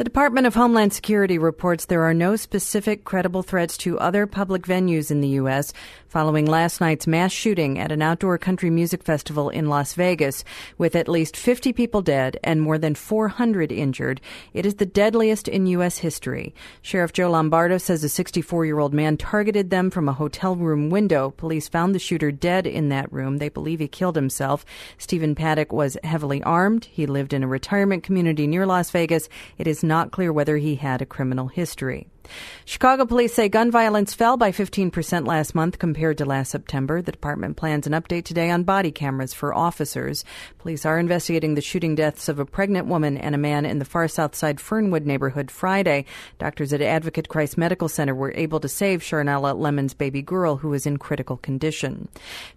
The Department of Homeland Security reports there are no specific credible threats to other public venues in the U.S. following last night's mass shooting at an outdoor country music festival in Las Vegas, with at least 50 people dead and more than 400 injured. It is the deadliest in U.S. history. Sheriff Joe Lombardo says a 64 year old man targeted them from a hotel room window. Police found the shooter dead in that room. They believe he killed himself. Stephen Paddock was heavily armed. He lived in a retirement community near Las Vegas. It is not clear whether he had a criminal history. Chicago police say gun violence fell by 15% last month compared to last September. The department plans an update today on body cameras for officers. Police are investigating the shooting deaths of a pregnant woman and a man in the far south side Fernwood neighborhood Friday. Doctors at Advocate Christ Medical Center were able to save Sharnella Lemon's baby girl who was in critical condition.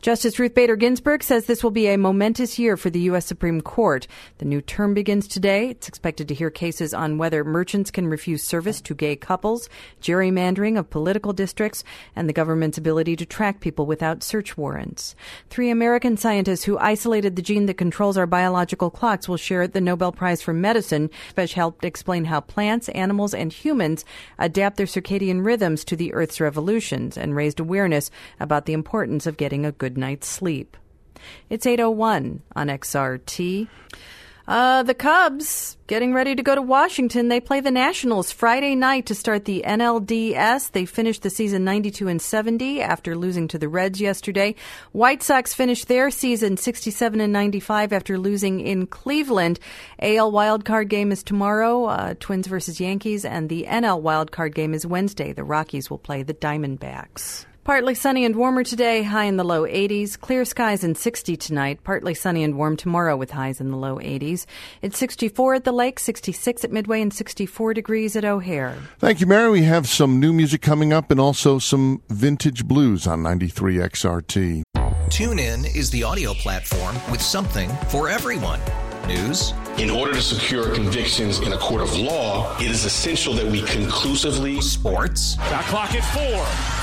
Justice Ruth Bader Ginsburg says this will be a momentous year for the U.S. Supreme Court. The new term begins today. It's expected to hear cases on whether merchants can refuse service to gay couples gerrymandering of political districts, and the government's ability to track people without search warrants. Three American scientists who isolated the gene that controls our biological clocks will share the Nobel Prize for Medicine, which helped explain how plants, animals, and humans adapt their circadian rhythms to the Earth's revolutions and raised awareness about the importance of getting a good night's sleep. It's 801 on XRT. Uh, the Cubs getting ready to go to Washington. They play the Nationals Friday night to start the NLDS. They finished the season 92 and 70 after losing to the Reds yesterday. White Sox finished their season 67 and 95 after losing in Cleveland. AL wildcard game is tomorrow, uh, Twins versus Yankees, and the NL wildcard game is Wednesday. The Rockies will play the Diamondbacks. Partly sunny and warmer today, high in the low 80s. Clear skies and 60 tonight. Partly sunny and warm tomorrow with highs in the low 80s. It's 64 at the lake, 66 at Midway, and 64 degrees at O'Hare. Thank you, Mary. We have some new music coming up and also some vintage blues on 93 XRT. TuneIn is the audio platform with something for everyone. News. In order to secure convictions in a court of law, it is essential that we conclusively. Sports. Got clock at four.